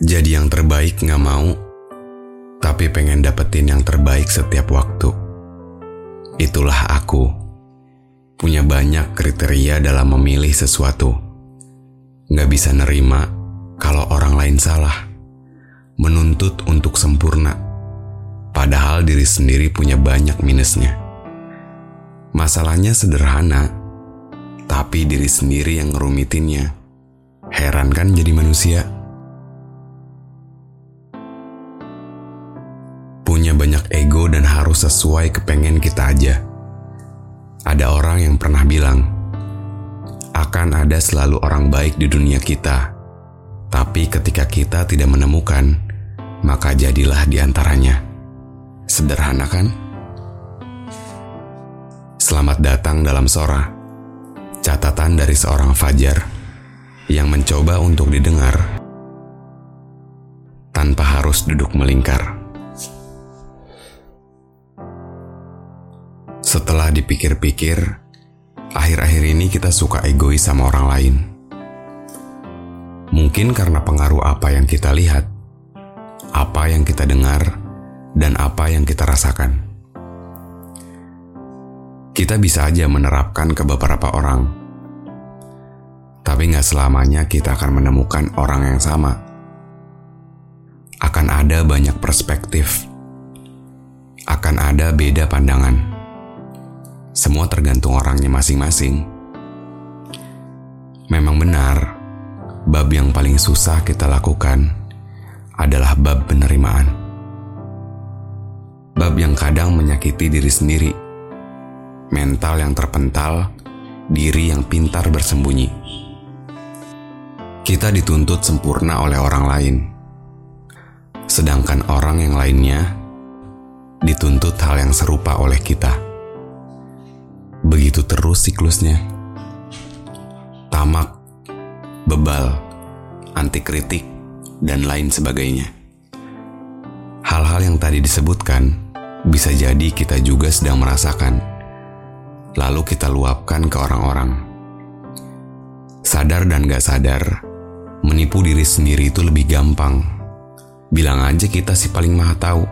Jadi yang terbaik nggak mau, tapi pengen dapetin yang terbaik setiap waktu. Itulah aku. Punya banyak kriteria dalam memilih sesuatu. Nggak bisa nerima kalau orang lain salah. Menuntut untuk sempurna. Padahal diri sendiri punya banyak minusnya. Masalahnya sederhana, tapi diri sendiri yang ngerumitinnya. Heran kan jadi manusia? Punya banyak ego dan harus sesuai kepengen kita aja. Ada orang yang pernah bilang, akan ada selalu orang baik di dunia kita. Tapi ketika kita tidak menemukan, maka jadilah di antaranya. Sederhana kan? Selamat datang dalam Sora. Catatan dari seorang Fajar yang mencoba untuk didengar tanpa harus duduk melingkar. Setelah dipikir-pikir, akhir-akhir ini kita suka egois sama orang lain. Mungkin karena pengaruh apa yang kita lihat, apa yang kita dengar, dan apa yang kita rasakan. Kita bisa aja menerapkan ke beberapa orang, tapi nggak selamanya kita akan menemukan orang yang sama. Akan ada banyak perspektif, akan ada beda pandangan semua tergantung orangnya masing-masing. Memang benar, bab yang paling susah kita lakukan adalah bab penerimaan. Bab yang kadang menyakiti diri sendiri, mental yang terpental, diri yang pintar bersembunyi. Kita dituntut sempurna oleh orang lain, sedangkan orang yang lainnya dituntut hal yang serupa oleh kita. Begitu terus siklusnya. Tamak, bebal, anti kritik, dan lain sebagainya. Hal-hal yang tadi disebutkan bisa jadi kita juga sedang merasakan. Lalu kita luapkan ke orang-orang. Sadar dan gak sadar, menipu diri sendiri itu lebih gampang. Bilang aja kita si paling maha tahu.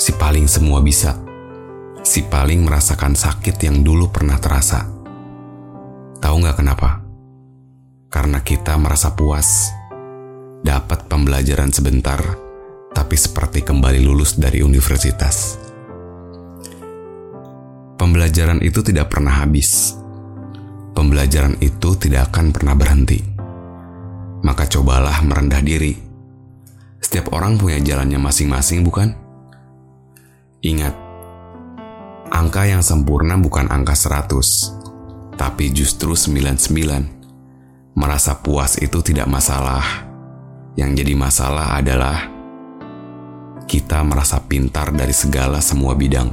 Si paling semua bisa si paling merasakan sakit yang dulu pernah terasa. Tahu nggak kenapa? Karena kita merasa puas, dapat pembelajaran sebentar, tapi seperti kembali lulus dari universitas. Pembelajaran itu tidak pernah habis. Pembelajaran itu tidak akan pernah berhenti. Maka cobalah merendah diri. Setiap orang punya jalannya masing-masing, bukan? Ingat, Angka yang sempurna bukan angka 100, tapi justru 99. Merasa puas itu tidak masalah. Yang jadi masalah adalah kita merasa pintar dari segala semua bidang.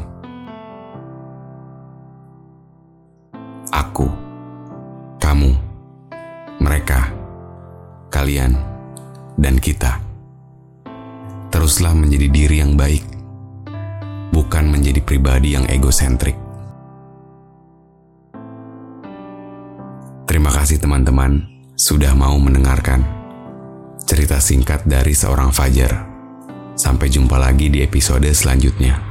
Aku, kamu, mereka, kalian, dan kita. Teruslah menjadi diri yang baik bukan menjadi pribadi yang egosentrik. Terima kasih teman-teman sudah mau mendengarkan cerita singkat dari seorang Fajar. Sampai jumpa lagi di episode selanjutnya.